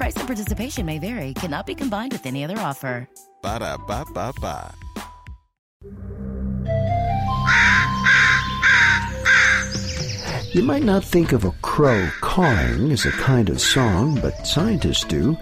Price and participation may vary, cannot be combined with any other offer. Ba da ba ba ba. You might not think of a crow cawing as a kind of song, but scientists do.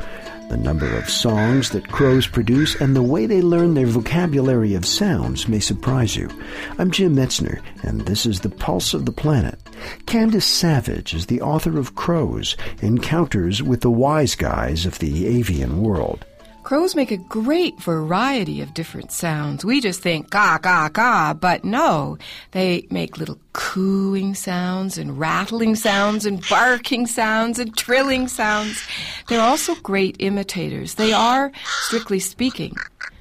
The number of songs that crows produce and the way they learn their vocabulary of sounds may surprise you. I'm Jim Metzner, and this is The Pulse of the Planet. Candace Savage is the author of Crows, Encounters with the Wise Guys of the Avian World. Crows make a great variety of different sounds. We just think ga, ga, ga, but no, they make little cooing sounds and rattling sounds and barking sounds and trilling sounds. They're also great imitators. They are, strictly speaking,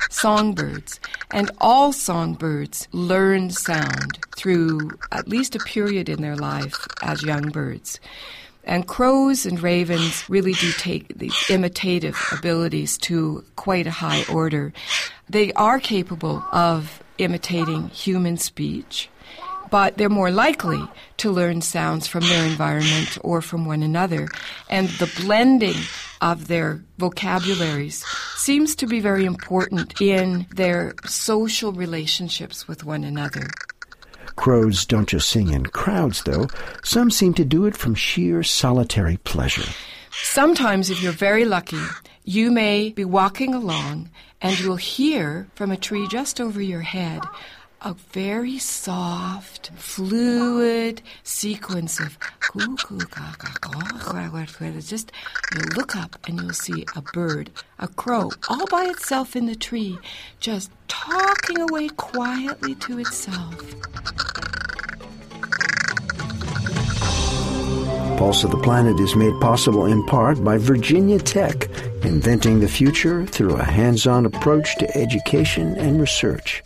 songbirds. And all songbirds learn sound through at least a period in their life as young birds. And crows and ravens really do take these imitative abilities to quite a high order. They are capable of imitating human speech, but they're more likely to learn sounds from their environment or from one another. And the blending of their vocabularies seems to be very important in their social relationships with one another. Crows don't just sing in crowds, though. Some seem to do it from sheer solitary pleasure. Sometimes, if you're very lucky, you may be walking along and you'll hear from a tree just over your head a very soft, fluid sequence of just you look up and you'll see a bird, a crow, all by itself in the tree, just talking away quietly to itself. Pulse of the Planet is made possible in part by Virginia Tech, inventing the future through a hands on approach to education and research.